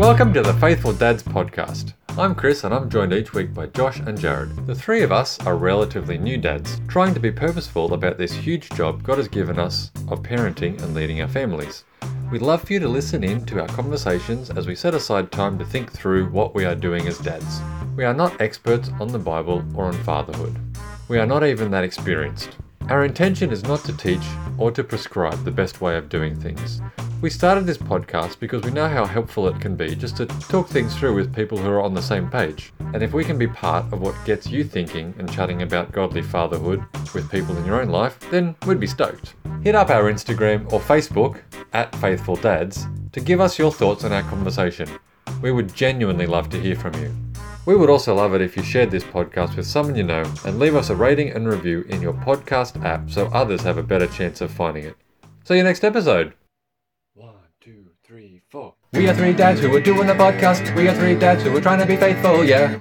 Welcome to the Faithful Dads podcast. I'm Chris and I'm joined each week by Josh and Jared. The three of us are relatively new dads, trying to be purposeful about this huge job God has given us of parenting and leading our families. We'd love for you to listen in to our conversations as we set aside time to think through what we are doing as dads. We are not experts on the Bible or on fatherhood. We are not even that experienced. Our intention is not to teach or to prescribe the best way of doing things. We started this podcast because we know how helpful it can be just to talk things through with people who are on the same page. And if we can be part of what gets you thinking and chatting about godly fatherhood with people in your own life, then we'd be stoked. Hit up our Instagram or Facebook at Faithful Dads to give us your thoughts on our conversation. We would genuinely love to hear from you. We would also love it if you shared this podcast with someone you know and leave us a rating and review in your podcast app so others have a better chance of finding it. See you next episode. Two, three, four. We are three dads who are doing a podcast. We are three dads who are trying to be faithful, yeah.